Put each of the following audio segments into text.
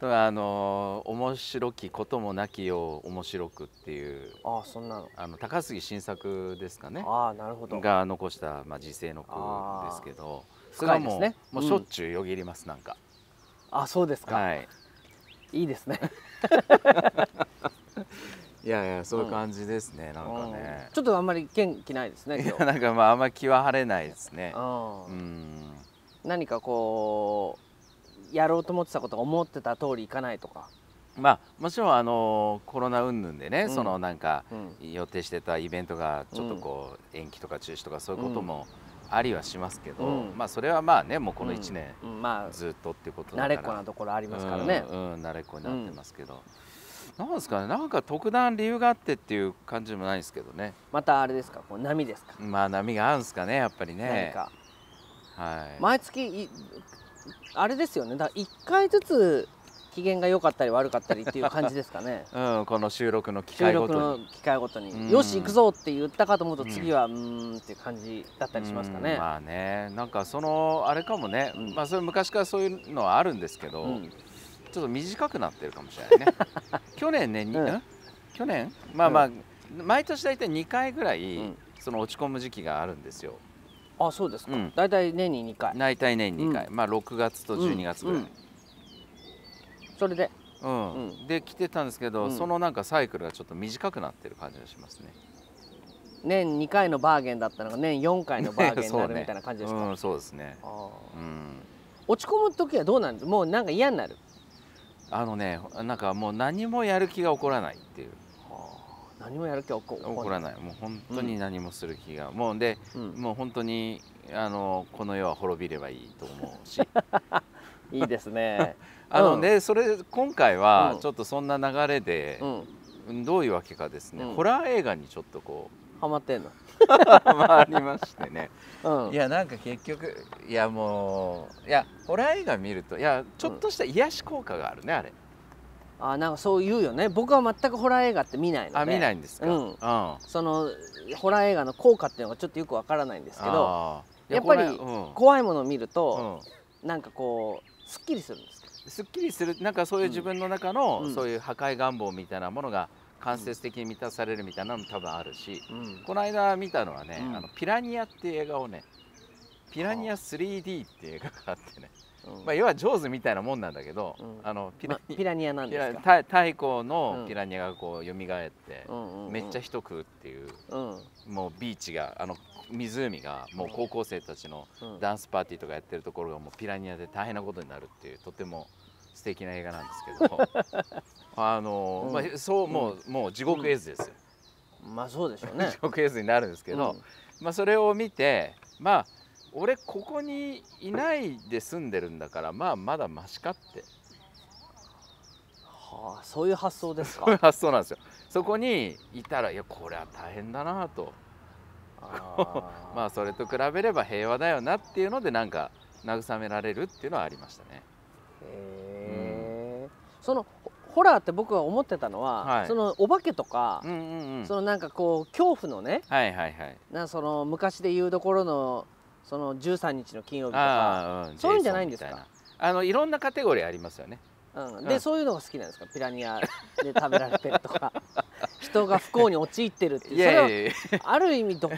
あの面白きこともなきよう面白くっていうああそんなの。あの高杉晋作ですかね。ああなるほど。が残した、まあ、時世の句ですけどそれはいもう,、もうしょっちゅうよぎりますなんか、あそうですか、はい。い、いですね。いやいやそういう感じですね、なんかね。うん。ちょっとあんまり元気ないですねい今やなんかまああんまり気は晴れないですね。日、ううんん。何かこうやろうと思ってたことが思ってた通りいかないとか、まあもちろんあのコロナ云々でね、うん。そのなんかうん。予定してたイベントがちょっとこう延期とか中止とかそういうこともありはしますけど、うん。まあそれはまあねもうこの1年うんうん。まずっとっていうことあ慣だから。れっこなところありますからね、うん、うん慣れっこになってますけど、なんですかねなんか特段理由があってっていう感じでもないですけどね。またあれですかこう波ですか、まあ波があるんですかねやっぱりね。はい、毎月いあれですよね。だから1回ずつ機嫌が良かったり悪かったりっていう感じですかね。うん、この収録の機収会ごと録のに機会ごとに、うん。よし行くぞって言ったかと思うとうん次はうーんっていう感じだったりしますかね、うんまあね。なんかそのあれかもね、うん。まあそれ昔からそういうのはあるんですけど、うん。ちょっと短くなってるかもしれないね。去年ね、にうん。ん？去年？まあまあ、毎年大体2回ぐらい、うん。その落ち込む時期があるんですよあそうですか、うん。大体年に2回。大体年2回、まあ6月と12月ぐらい、うん。それで？うん。うん。で来てたんですけど、うん。そのなんかサイクルがちょっと短くなってる感じがしますね。年2回のバーゲンだったのが年4回のバーゲンになるみたいな感じですか、うん、そうですね。落ち込む時はどうなんです？もうなんか嫌になる？あのね、なんかもう何もやる気が起こらないっていう。何もやる気は起こ起こらない。もう本当に何もする気が、もうで、うん。もう本当にあのこの世は滅びればいいと思うし、いいですね。あのうん。ね、それ今回うん。はちょっとそんな流れでう、ん。どういうわけかですね、うん。ホラー映画にちょっとこハマってんの？うハマりましてね。うん。いやなんか結局いやもういやホラー映画見るといやちょっとした癒し効果があるねあれ、あなんかそう言うよね。僕は全くホラー映画って見ないので。あ見ないんですか？うん。あそのホラー映画の効果っていうのがちょっとよくわからないんですけどやっぱり怖いものを見るうと、ん。なんかこうすっきりするんですすっきりする。なんかそういう自分の中の、うん。そういう破壊願望みたいなものが間接的に満たされるみたいなのも多分あるし、うん。この間見たのはね、うん。あのピラニアっていう映画をねピラニア 3D っていう映画があってね、うんまあ、要はジョーズみたいなもんなんだけど、うん。あのピまラニピラニアなんですか、太太古のうん。ピラニアがこう蘇って、めっちゃ人食うっていううん。もうビーチがあの湖がもう高校生たちのうん。ダンスパーティーとかやってるところがもうピラニアで大変なことになるっていうとても素敵な映画なんですけど。あの、うん。まあ、そうもう,、もう地獄絵図ですよ、まあそうでしょうね。地獄絵図になるんですけど、まあ、それを見てまあ俺ここにいないで住んでるんだからまあまだマシかって。はあそういう発想ですそういうか発想なんですよ。そこにいたらいやこれは大変だなと。あ まあそれと比べれば平和だよなっていうのでなんか慰められるっていうのはありましたね。へえそのホホラーって僕が思ってたのは、はい。そのお化けとか、うんうんうん。そのなんかこう恐怖のねはいはいはい。なその昔でいうところのその13日の金曜日とか、うんそういうんじゃないんですか？あのいろんなカテゴリーありますよね。うん、で、うん。そういうのが好きなんですか？ピラニアで食べられてるとか。人が不幸に陥ってるっていう。それはある意味ど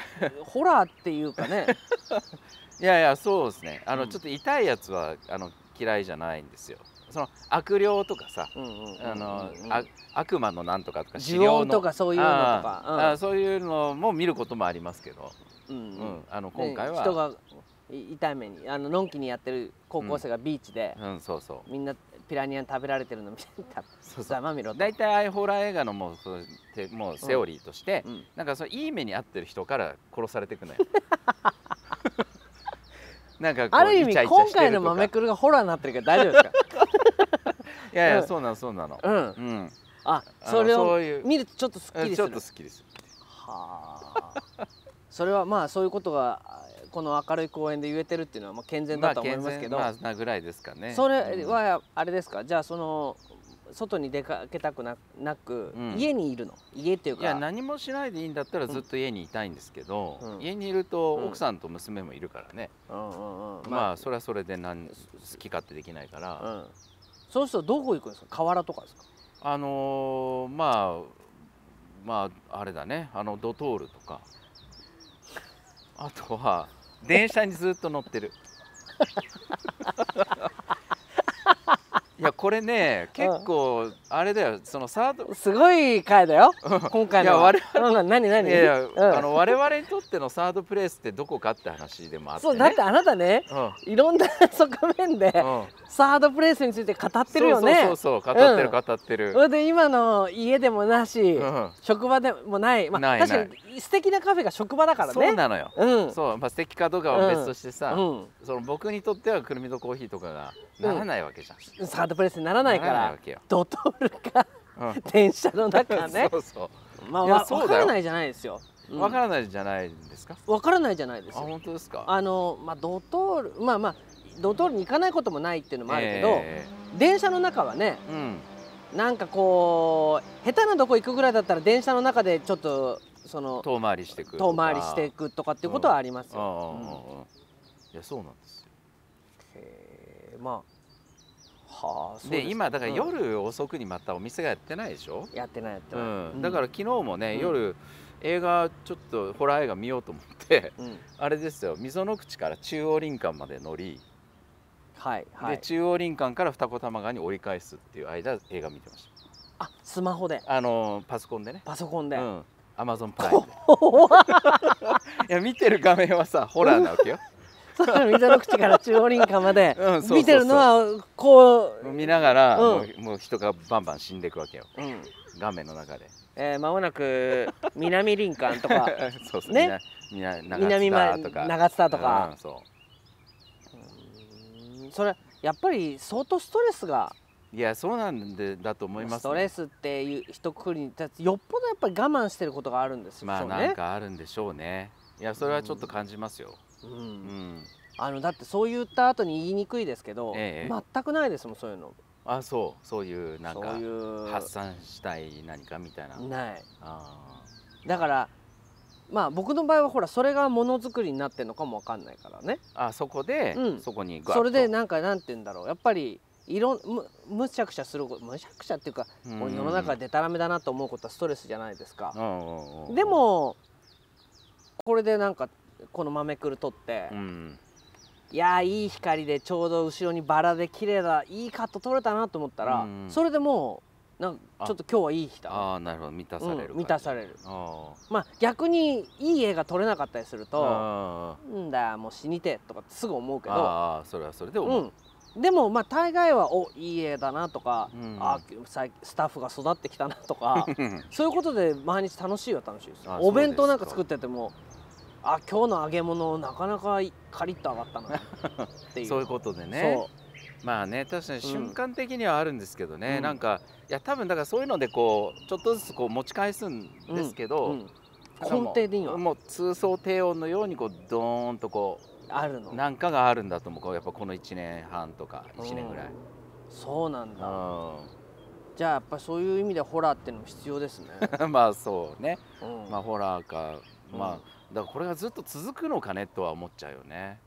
ホラーっていうかね。いやいやそうですね。あの、うん。ちょっと痛いやつはあの嫌いじゃないんですよ。その悪霊とかさ、悪魔のなんとかとか呪音とかそういうのとあかあああそういうのも見ることもありますけど、うんあので今回は、人がい痛い目にあののんきにやってる高校生がビーチで、うんそうそう。みんなピラニアに食べられてるの見てた。そうそう。ざまみろと。大体ホラー映画のもうそうてもうセオリーとして、うん。なんかそういい目に遭ってる人から殺されていくのよ。なんかある意味今回の豆くるがホラーになってるけど大丈夫ですか？いやいや、うんそうなのそうなの。うん。うん。あそれを見るとちょっとすっきりちょっすると好きです。はあそれはまあそういうことがこの明るい公園で言えてるっていうのはまあ健全だと思いますけど、まあなぐらいですかね。それうんはあれですか？じゃあその外に出かけたくななく、うん。家にいるの？家っていうか。いや何もしないでいいんだったらずっと家にいたいんですけど、うん。家にいるとうん奥さんと娘もいるからね、うんうんうん。まあそれはそれでなん好き勝手できないから、うんそうするとどこ行くんですか？河原とかですか？あのーまあまああれだね。あのドトールとかあとは電車にずっと乗ってる。いやこれね結構あれだよそのサードすごい回だよ今回のは。いや我うん何何？いやいや、うん。あの我々にとってのサードプレイスってどこかって話でもあって、ね、そうだってあなたねうん。いろんな側面でうん。サードプレイスについて語ってるよね。そうそうそう語ってるうん。語ってる、それで今の家でもなし、うん。職場でもない、まあ、ない確かに素敵なカフェが職場だからね。そうなのよ、うん。そうまあ素敵かどうかは別としてさ、うん。その僕にとってはくるみとコーヒーとかがならないわけじゃん、サードプレイスにならないからドトールかうん。電車の中ね。そうそう。だよ。分からないじゃないですよ、う、うん。わからないじゃないですか？分からないじゃないですあよ本当ですか？あのまあドトールまあまあドトールに行かないこともないっていうのもあるけど、え電車の中はねえうん。なんかこう下手なとこ行くぐらいだったら電車の中でちょっとその遠回りしていく遠回りしていくとかっていうことはありますよ。うんいやそうなんですよ。うんへーまあはあです今だからうん。夜遅くにまたお店がやってないでしょ、やってないやってうない。ん、だから昨日もね、うん。夜映画ちょっとホラー映画見ようと思ってうん、あれですよ溝の口から中央林間まで乗り、はいはい。で中央林間から二子玉川に折り返すっていう間映画見てましあスマホで。たあのーパソコンでね。パソコンで。うん。アマゾンプライムで。いや見てる画面はさホラーなわけよそう水の口から中央林間まで見てるのはこう、見ながら、うん。もうもう人がバンバン死んでいくわけよ。うん。画面の中で。えー、間もなく南林間とか。そうそうね。南長津田とか。ま長津田とか。うん、そん。それやっぱり相当ストレスが。いやそうなんでだと思います、ね、ストレスっていう一括りによっぽどやっぱり我慢してることがあるんですよ。まあねなんかあるんでしょうね。いやそれはちょっと感じますよ、ううん。ん、あのだってそう言った後に言いにくいですけど、ええ全くないですもんそういうの。あそう。そういうなんか発散したい何かみたいな、ない。あだからまあ僕の場合はほらそれがものづくりになってるのかもわかんないからね。ーあそこで、うん。そこにそれでなんかなんて言うんだろう。やっぱりいろんむむしゃくしゃすることむしゃくしゃっていうか、う世の中でたらめだなと思うことはストレスじゃないですか。でもこれでなんかこの豆くる取って、うん。いやーいい光でちょうど後ろにバラで綺麗だいいカット撮れたなと思ったら、うん。それでもうなんかちょっと今日はいい日だ。ああなるほど。満たされるうん満たされる。あまあ逆にいい映画撮れなかったりするーとあ「んだもう死にてえ」とかってすぐ思うけーど、あーそれはそれで思う、うん、でもまあ大概は「おいい映画だな」とか、うん。あ最スタッフが育ってきたなとかうん。そういうことで毎日楽しいは楽しいですあお弁当なんか作っててもあ今日の揚げ物なかなかカリッと揚がったなっていう。そういうことでね。まあね確かに瞬間的にはあるんですけどね、うん。なんかいや多分だからそういうのでこうちょっとずつこう持ち返すんですけど、うん。なん根底にはもう通奏低音のようにこうドーンとこあるの。うなんかがあるんだと思う。やっぱこの1年半とか1年ぐらい、そうなんだ。うじゃあやっぱりそういう意味でホラーっていうのも必要ですね、ん まあそうね。うん。まあホラーかまあ、うんだからこれがずっと続くのかねとは思っちゃうよね、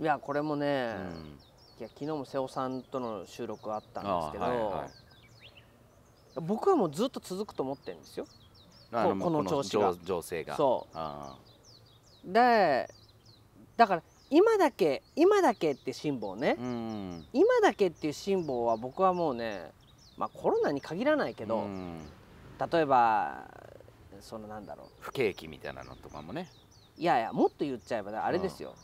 いやこれもうね、ん、いや昨日も瀬尾さんとの収録があったんですけど、あはいはい。僕はもうずっと続くと思ってるんですよ。あこの調子が。情情勢が。そあうでだから今だけ今だけって辛抱ね、ーうん。今だけっていう辛抱は僕はもうねまあコロナに限らないけど、うん。例えばそのなんだろう。不景気みたいなのとかもね。いやいやもっと言っちゃえばねあれですよ、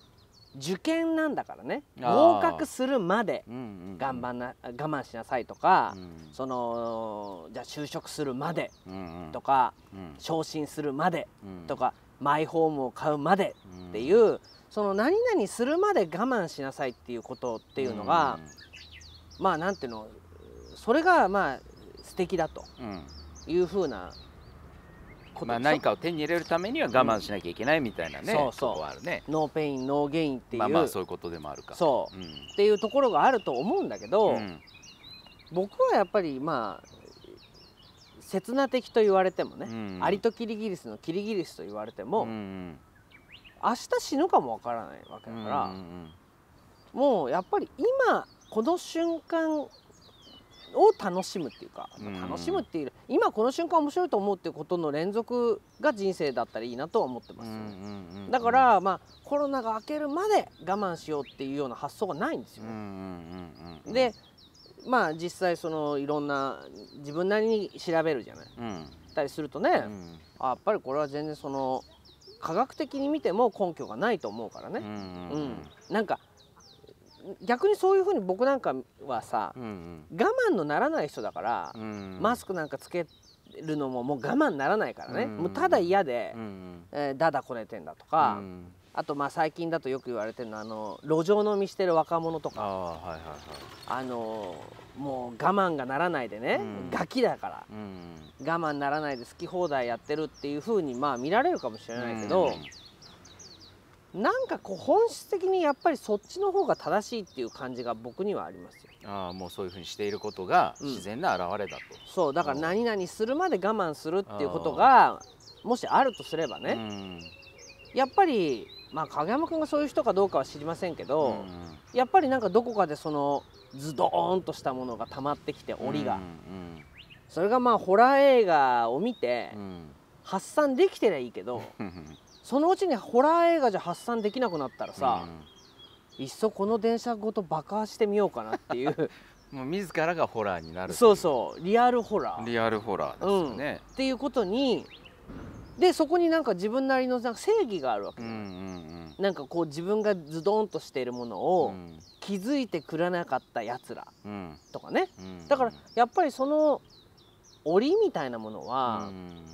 受験なんだからね。合格するまでうんうんうん。頑張んな我慢しなさいとか、うん。そのじゃあ就職するまでうんうん。とか、うん。昇進するまでうん。とか、マイホームを買うまでうん。っていう、その何々するまで我慢しなさいっていうことっていうのが、まあなんていうのそれがまあ素敵だとうんうん。いうふうなことまあ何かを手に入れるためには我慢しなきゃいけないみたいなね、そうそう。とこはあるね。 no pain no gain っていう、まあまあそういうことでもあるか。そう。うん。っていうところがあると思うんだけど、うん。僕はやっぱりまあ刹那的と言われてもね、うん。アリとキリギリスのキリギリスと言われても、うん明日死ぬかもわからないわけだから、うんうん。もうやっぱり今この瞬間を楽しむっていうか、うん。楽しむっていう今この瞬間面白いと思うっていうことの連続が人生だったらいいなとは思ってます。だから、まあ、コロナが明けるまで我慢しようっていうような発想がないんですよ。ね。でまあ実際そのいろんな自分なりに調べるじゃない。うん。たりするとね、うん。あやっぱりこれは全然その科学的に見ても根拠がないと思うからね。うん。うん。なんか逆にそういうふうに僕なんかはさうん我慢のならない人だから、うんマスクなんかつけるのももう我慢ならないからね、うんもうただ嫌で、うんえーだだこねてんだとか、うんあとまあ最近だとよく言われてるのはあの路上飲みしてる若者とか。ああはいはいはい。あのもう我慢がならないでね、うん。ガキだから。うん我慢ならないで好き放題やってるっていう風にまあ見られるかもしれないけど、なんかこう本質的にやっぱりそっちの方が正しいっていう感じが僕にはありますよ。ああもうそういうふうにしていることがうん。自然な表れだと、そうだから何々するまで我慢するっていうことがもしあるとすればね、うん。やっぱりまあ影山君がそういう人かどうかは知りませんけど、うんやっぱりなんかどこかでそのズドーンとしたものが溜まってきて檻が、うんそれがまあホラー映画を見てうん。発散できてりゃいいけどうん そのうちにホラー映画じゃ発散できなくなったらさ、ういっそこの電車ごと爆破してみようかなっていう。ん もう自らがホラーになるそうそう。リアルホラー。リアルホラーですよね、っていうことにでそこになんか自分なりのなんか正義があるわけうん、うよ、ん。なんかこう自分がズドンとしているものうをん。気づいてくれなかったやつらうん。とかね。うん。だからやっぱりその檻みたいなものは、うん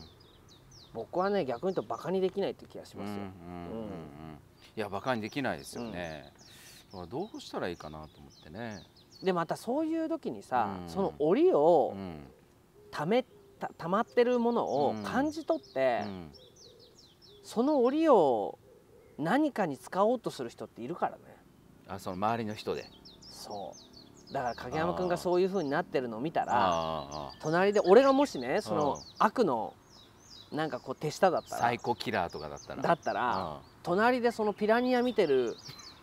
僕はね逆に言うとバカにできないって気がしうんうんますよ。うんうん。いやバカにできないですよね、だからどうしたらいいかなと思ってね、でまたそういう時にさ、うん。その檻をうん。ためた溜まってるものをうん。感じ取って、うん。その檻を何かに使おうとする人っているからね。あその周りの人で。そう。だから影山君がそういう風になってるのを見たら隣で俺がもしねそのうん。悪のなんかこう手下だったら。サイコキラーとかだったら。だったらあ隣でそのピラニア見てる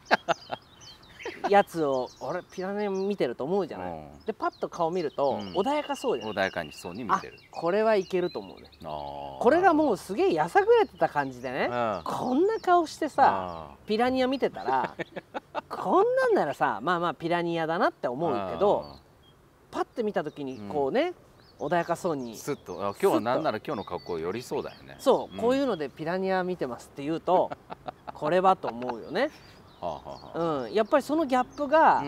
やつを俺ピラニア見てると思うじゃない？うん。でパッと顔見るとうん。穏やかそうじゃん、穏やかにそうに見あてる。これはいけると思うね。ここれがもうすげえやさぐれてた感じでねこんな顔してさピラニア見てたら こんなんならさまあまあピラニアだなって思うけどパッて見た時にこうね、穏やかそうに。スッと。あ今日はなんなら今日の格好よりそうだよね。そう、うん。こういうのでピラニア見てますって言うと これはと思うよね、はあはあはうん、やっぱりそのギャップが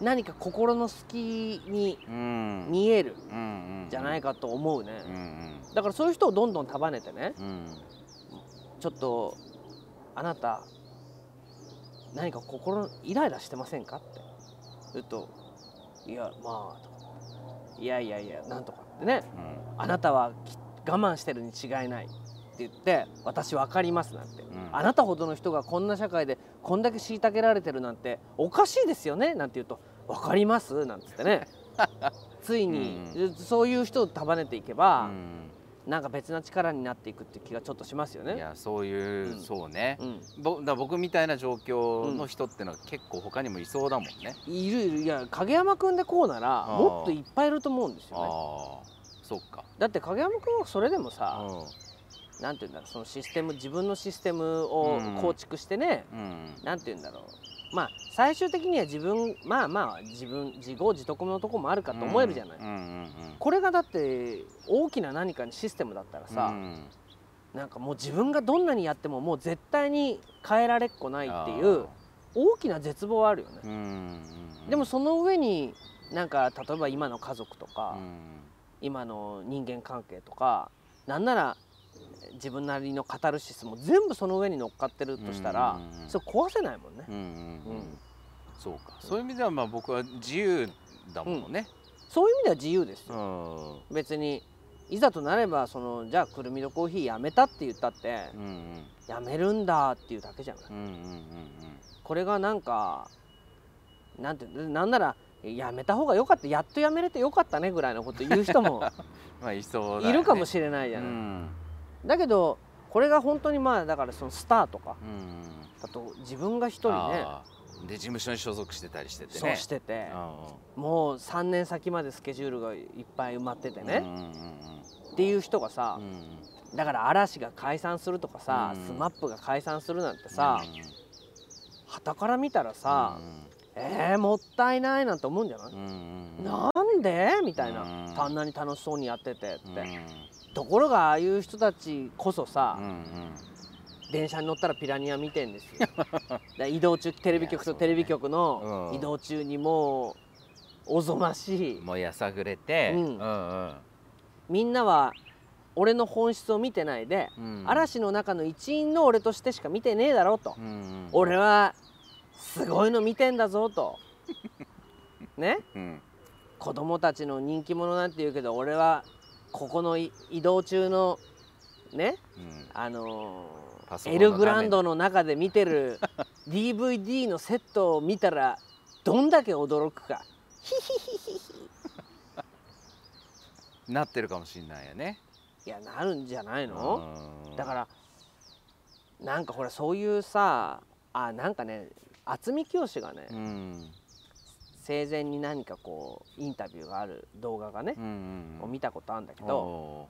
何か心の隙にうん。見えるじゃないかと思うね、うんうん。だからそういう人をどんどん束ねてね。うん。ちょっとあなた何か心イライラしてませんかって。言うといやまあとか。いやいやいやなんとかってねうん。あなたはき我慢してるに違いないって言って私分かりますなんて、ん。あなたほどの人がこんな社会でこんだけ虐げられてるなんておかしいですよねなんて言うと分かりますなんつってね。ついに、そういう人を束ねていけば、なんか別な力になっていくって気がちょっとしますよね。うんいやそういう、うん。そうね、うん、ぼだ僕みたいな状況の人ってのは結構他にもいそうだもんね、いるいる。いや影山君でこうならもっといっぱいいると思うんですよね。ああそっか。だって影山君はそれでもさ、うなんて言うんだろう。そのシステム自分のシステムをうん。構築してね、んうん。なんて言うんだろうまあ最終的には自分まあまあ自分自業自得のとこもあるかと思えるじゃない、うんうんうん。これがだって大きな何かにシステムだったらさ、うん。なんかもう自分がどんなにやってももう絶対に変えられっこないっていう大きな絶望はあるよね、うんうんうん。でもその上になんか例えば今の家族とか、うん。今の人間関係とかなんなら自分なりのカタルシスも全部その上に乗っかってるとしたら、うん。うんうんそれ壊せないもんね、うんうんうん。うん。そうか。そういう意味ではまあ僕は自由だもんね、そういう意味では自由ですうよ、ん。別にいざとなればそのじゃあくるみのコーヒーやめたって言ったってうんうん。やめるんだっていうだけじゃない。うんうんうんこれがなんかなんてなんならやめた方が良かった。やっとやめれてよかったねぐらいのこと言う人も まあいそういるかもしれないじゃない、うんだけどこれが本当にまあだからそのスターとかうん。あと自分が一人ね。あで事務所に所属してたりしててね。そうしてて。うんもう3年先までスケジュールがいっぱい埋まっててね、っていう人がさだから嵐が解散するとかさ、うんスマップが解散するなんてさ傍から見たらさ、えー、もったいないなんて思うんじゃない、なんで？みたいな、うんあん。なに楽しそうにやっててって、うんところがああいう人たちこそさ、うんうん。電車に乗ったらピラニア見てんですよ。移動中テレビ局とテレビ局のうん。移動中にもうおぞましい。もうやさぐれて。うんうん。みんなは俺の本質を見てないで、うん。嵐の中の一員の俺としてしか見てねえだろうと、うんうん。俺はすごいの見てんだぞと。ね？うん。子供たちの人気者なんて言うけど俺はここのい移動中のねうん。あのエルグランドの中で見てる DVD のセットを見たらどんだけ驚くか。なってるかもしれないよね。いやなるんじゃないの？うん。だからなんかほらそういうさあなんかね渥美清がね、うん生前に何かこうインタビューがある動画がねう、んを見たことあるんだけけど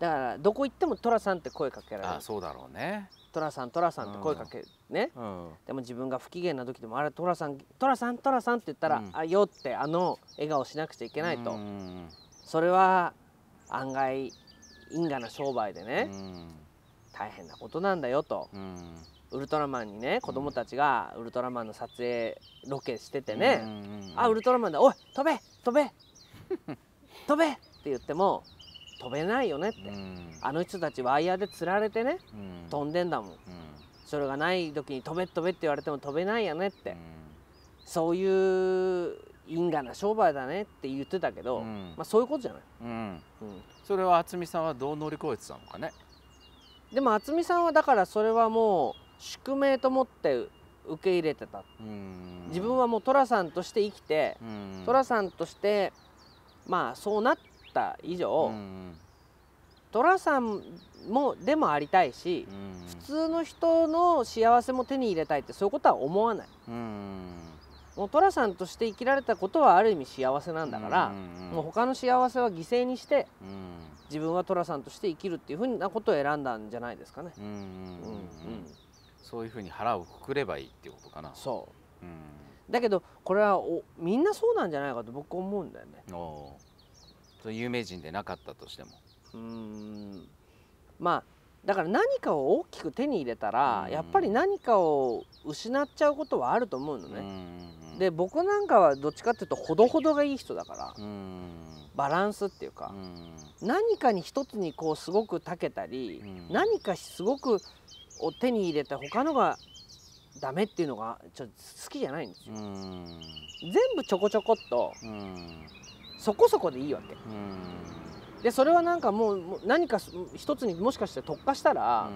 だからどこ行っても寅さんって声かけられる。あそうだろうね。寅さん寅さんって声かけね。うん。でも自分が不機嫌な時でもあれ寅さん寅さん寅さんって言ったら、うん。あよってあの笑顔しなくちゃいけないと、うんそれは案外因果な商売でね、うん。大変なことなんだよと。うんウルトラマンにね子供たちがウルトラマンの撮影ロケしててね、あウルトラマンだ。おい飛べ飛べ 飛べって言っても飛べないよねって、うん。あの人たちワイヤーで釣られてねうん。飛んでんだもん。うん。それがない時に飛べ飛べって言われても飛べないよねって、うん。そういう因果な商売だねって言ってたけど、うん。まあそういうことじゃない、うん。うん。それは渥美さんはどう乗り越えてたのかね。でも渥美さんはだからそれはもう宿命と思って受け入れてた。うん。自分はもう寅さんとして生きてうん。寅さんとしてまあそうなった以上、うん。寅さんもでもありたいしうん。普通の人の幸せも手に入れたいってそういうことは思わない。うん。もう寅さんとして生きられたことはある意味幸せなんだから、もう他の幸せは犠牲にしてうん。自分は寅さんとして生きるっていうふうなことを選んだんじゃないですかね。うん。うんうんそういうふうに腹をくくればいいっていうことかな。そう。ん。うだけどこれはおみんなそうなんじゃないかと僕思うんだよね。おーそう有名人でなかったとしても。うーん。まあだから何かを大きく手に入れたら、うん。やっぱり何かを失っちゃうことはあると思うのうね。ん。で僕なんかはどっちかっていうとほどほどがいい人だからうん。バランスっていうか、うん。何かに一つにこうすごく長けたり、うん。何かすごくを手に入れて他のがダメっていうのがちょっと好きじゃないんですよ。うん全部ちょこちょこっとうんそこそこでいいわけ。うんでそれはなんかもう何かす一つにもしかして特化したら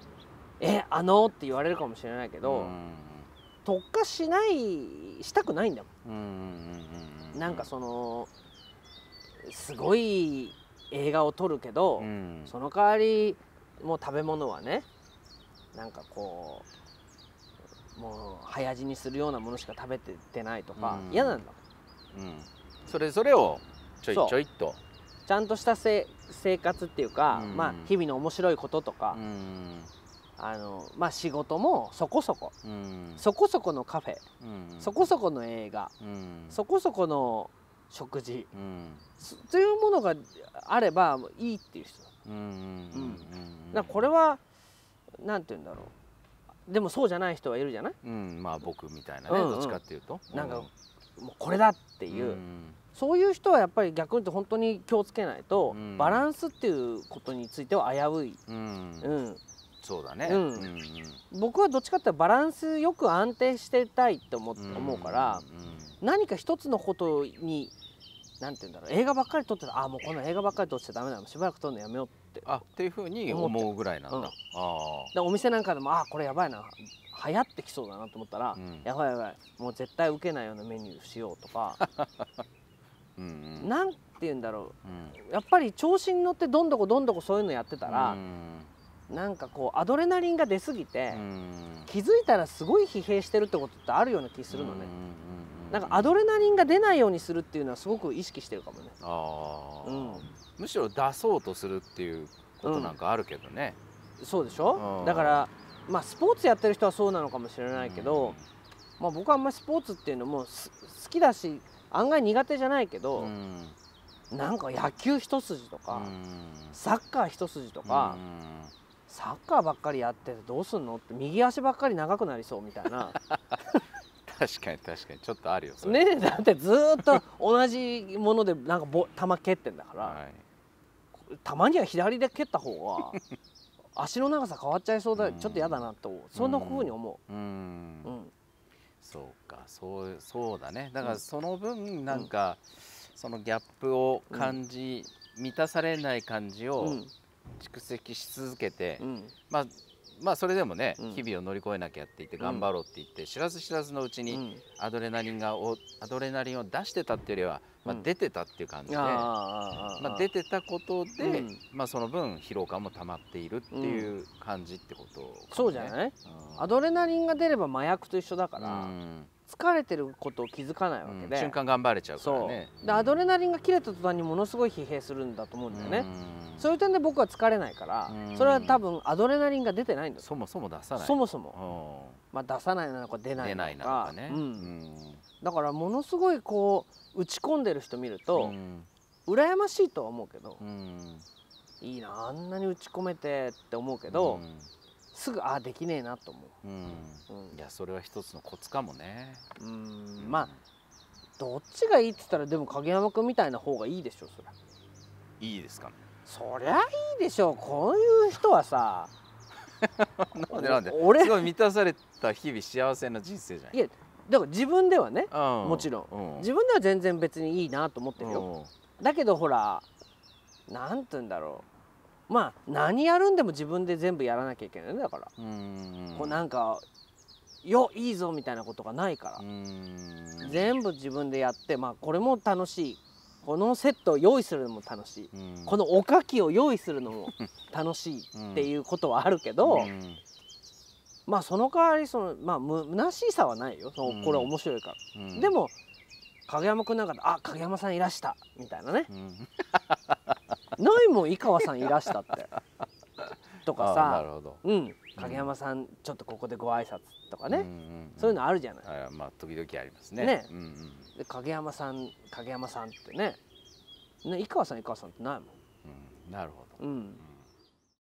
「えあの?」って言われるかもしれないけど、特化しないしたくないんだもうん。なんかそのすごい映画を撮るけど、うんその代わりもう食べ物はねなんかこうもう早死にするようなものしか食べててないとかうん。嫌なんだ。うん。それそれをちょいちょいっと。ちゃんとしたせ生活っていうか、うん。まあ日々の面白いこととか、うん。あのまあ仕事もそこそこ。うん。そこそこのカフェ、うん。そこそこの映画、うん。そこそこの食事。というものがあればいいっていう人。だうんだこれはなんて言うんだろう。でもそうじゃない人はいるじゃない？うんまあ僕みたいなねうんうん。どっちかっていうと。なんかもうこれだっていう、ん。そういう人はやっぱり逆に言って本当に気をつけないと、うん。バランスっていうことについては危うい、うん。うん、そうだね。うん。僕はどっちかっていうとバランスよく安定してたいって思うから、何か一つのことになんて言うんだろう。映画ばっかり撮ってた。あもうこの映画ばっかり撮っちゃダメだ。しばらく撮るのやめようってあっていうふうに思うぐらいなんだ。うん。あでお店なんかでもあこれやばいな。流行ってきそうだなと思ったら、うん。やばいやばい。もう絶対受けないようなメニューしようとか。あ うんうん。なんて言うんだろう。やっぱり調子に乗ってどんどこどんどこそういうのやってたら、うん。なんかこうアドレナリンが出過ぎて、うん。気づいたらすごい疲弊してるってことってあるような気するのね、うんなんかアドレナリンが出ないようにするっていうのはすごく意識してるかもね。あー、うん。むしろ出そうとするっていうことなんかあるけどね、そうでしょ、うん。だからまあスポーツやってる人はそうなのかもしれないけど、まあ、僕はあんまりスポーツっていうのもす好きだし案外苦手じゃないけうど、ん。なんか野球一筋とか、うん。サッカー一筋とか、うん。サッカーばっかりやっててどうすんの？って右足ばっかり長くなりそうみたいな 確かに確かに。ちょっとあるよそれ。ねだってずーっと同じものでなんかぼ球蹴ってんだから、はい。たまには左で蹴った方が 足の長さ変わっちゃいそうだうん。ちょっと嫌だなとそんなふうに思う。ん。う、うん。そうか。そうそうだね。だからその分なんか、そのギャップを感じ、満たされない感じをうん。蓄積し続けて、うん。まあまあそれでもね、うん。日々を乗り越えなきゃって言って頑張ろうって言って、知らず知らずのうちにうん。アドレナリンがおアドレナリンを出してたっていうよりは、まあうん出てたっていう感じで、まあ、出てたことで、うん。まあ、その分疲労感も溜まっているっていう感じってことそうじゃない？うん。アドレナリンが出れば麻薬と一緒だから、うん疲れてることを気づかないわけうんで、瞬間頑張れちゃうからそう。ねでアドレナリンが切れた途端にものすごい疲弊するんだと思うんだよね、そういう点で僕は疲れないから、うん。それは多分アドレナリンが出てないんだとそもそも。出さないそもそも、うまあ、出さないなのか出ないないなのかなのかね、うん。だからものすごいこう打ち込んでる人見ると、うん。羨ましいとは思うけどう、ん。いいなあんなに打ち込めてって思うけど、うんすぐああできねえなと思う。ん。う、うん。いやそれは一つのコツかもね。うん。まあどっちがいいって言ったらでも影山君みたいな方がいいでしょそりゃいいですかね。そりゃいいでしょこういう人はさ。なんでなんで。俺すごい満たされた日々幸せな人生じゃない。いやだから自分ではねうん。もちろん。自分では全然別にいいなと思ってるよ、だけどほらなんて言うんだろうまあ何やるんでも自分で全部やらなきゃいけないねだから、こうなんかよいいぞみたいなことがないから、うん。全部自分でやってまあこれも楽しい。このセットを用意するのも楽しい、うん。このおかきを用意するのも 楽しいっていうことはあるけど、うん。まあその代わりそのまあむ虚しさはないよ。そのこれ面白いから、うん。でも影山くんなんかであ影山さんいらした。みたいなね。うんないもん井川さんいらしたって。とかさ。ほど。うん。影山さんちょっとここでご挨拶とかね、うんうんそういうのあるじゃない、あまあ時々ありますね。ね。うんうん。で影山さん影山さんってね。ね井川さん井川さんってないもん。うんなるほど。うんうん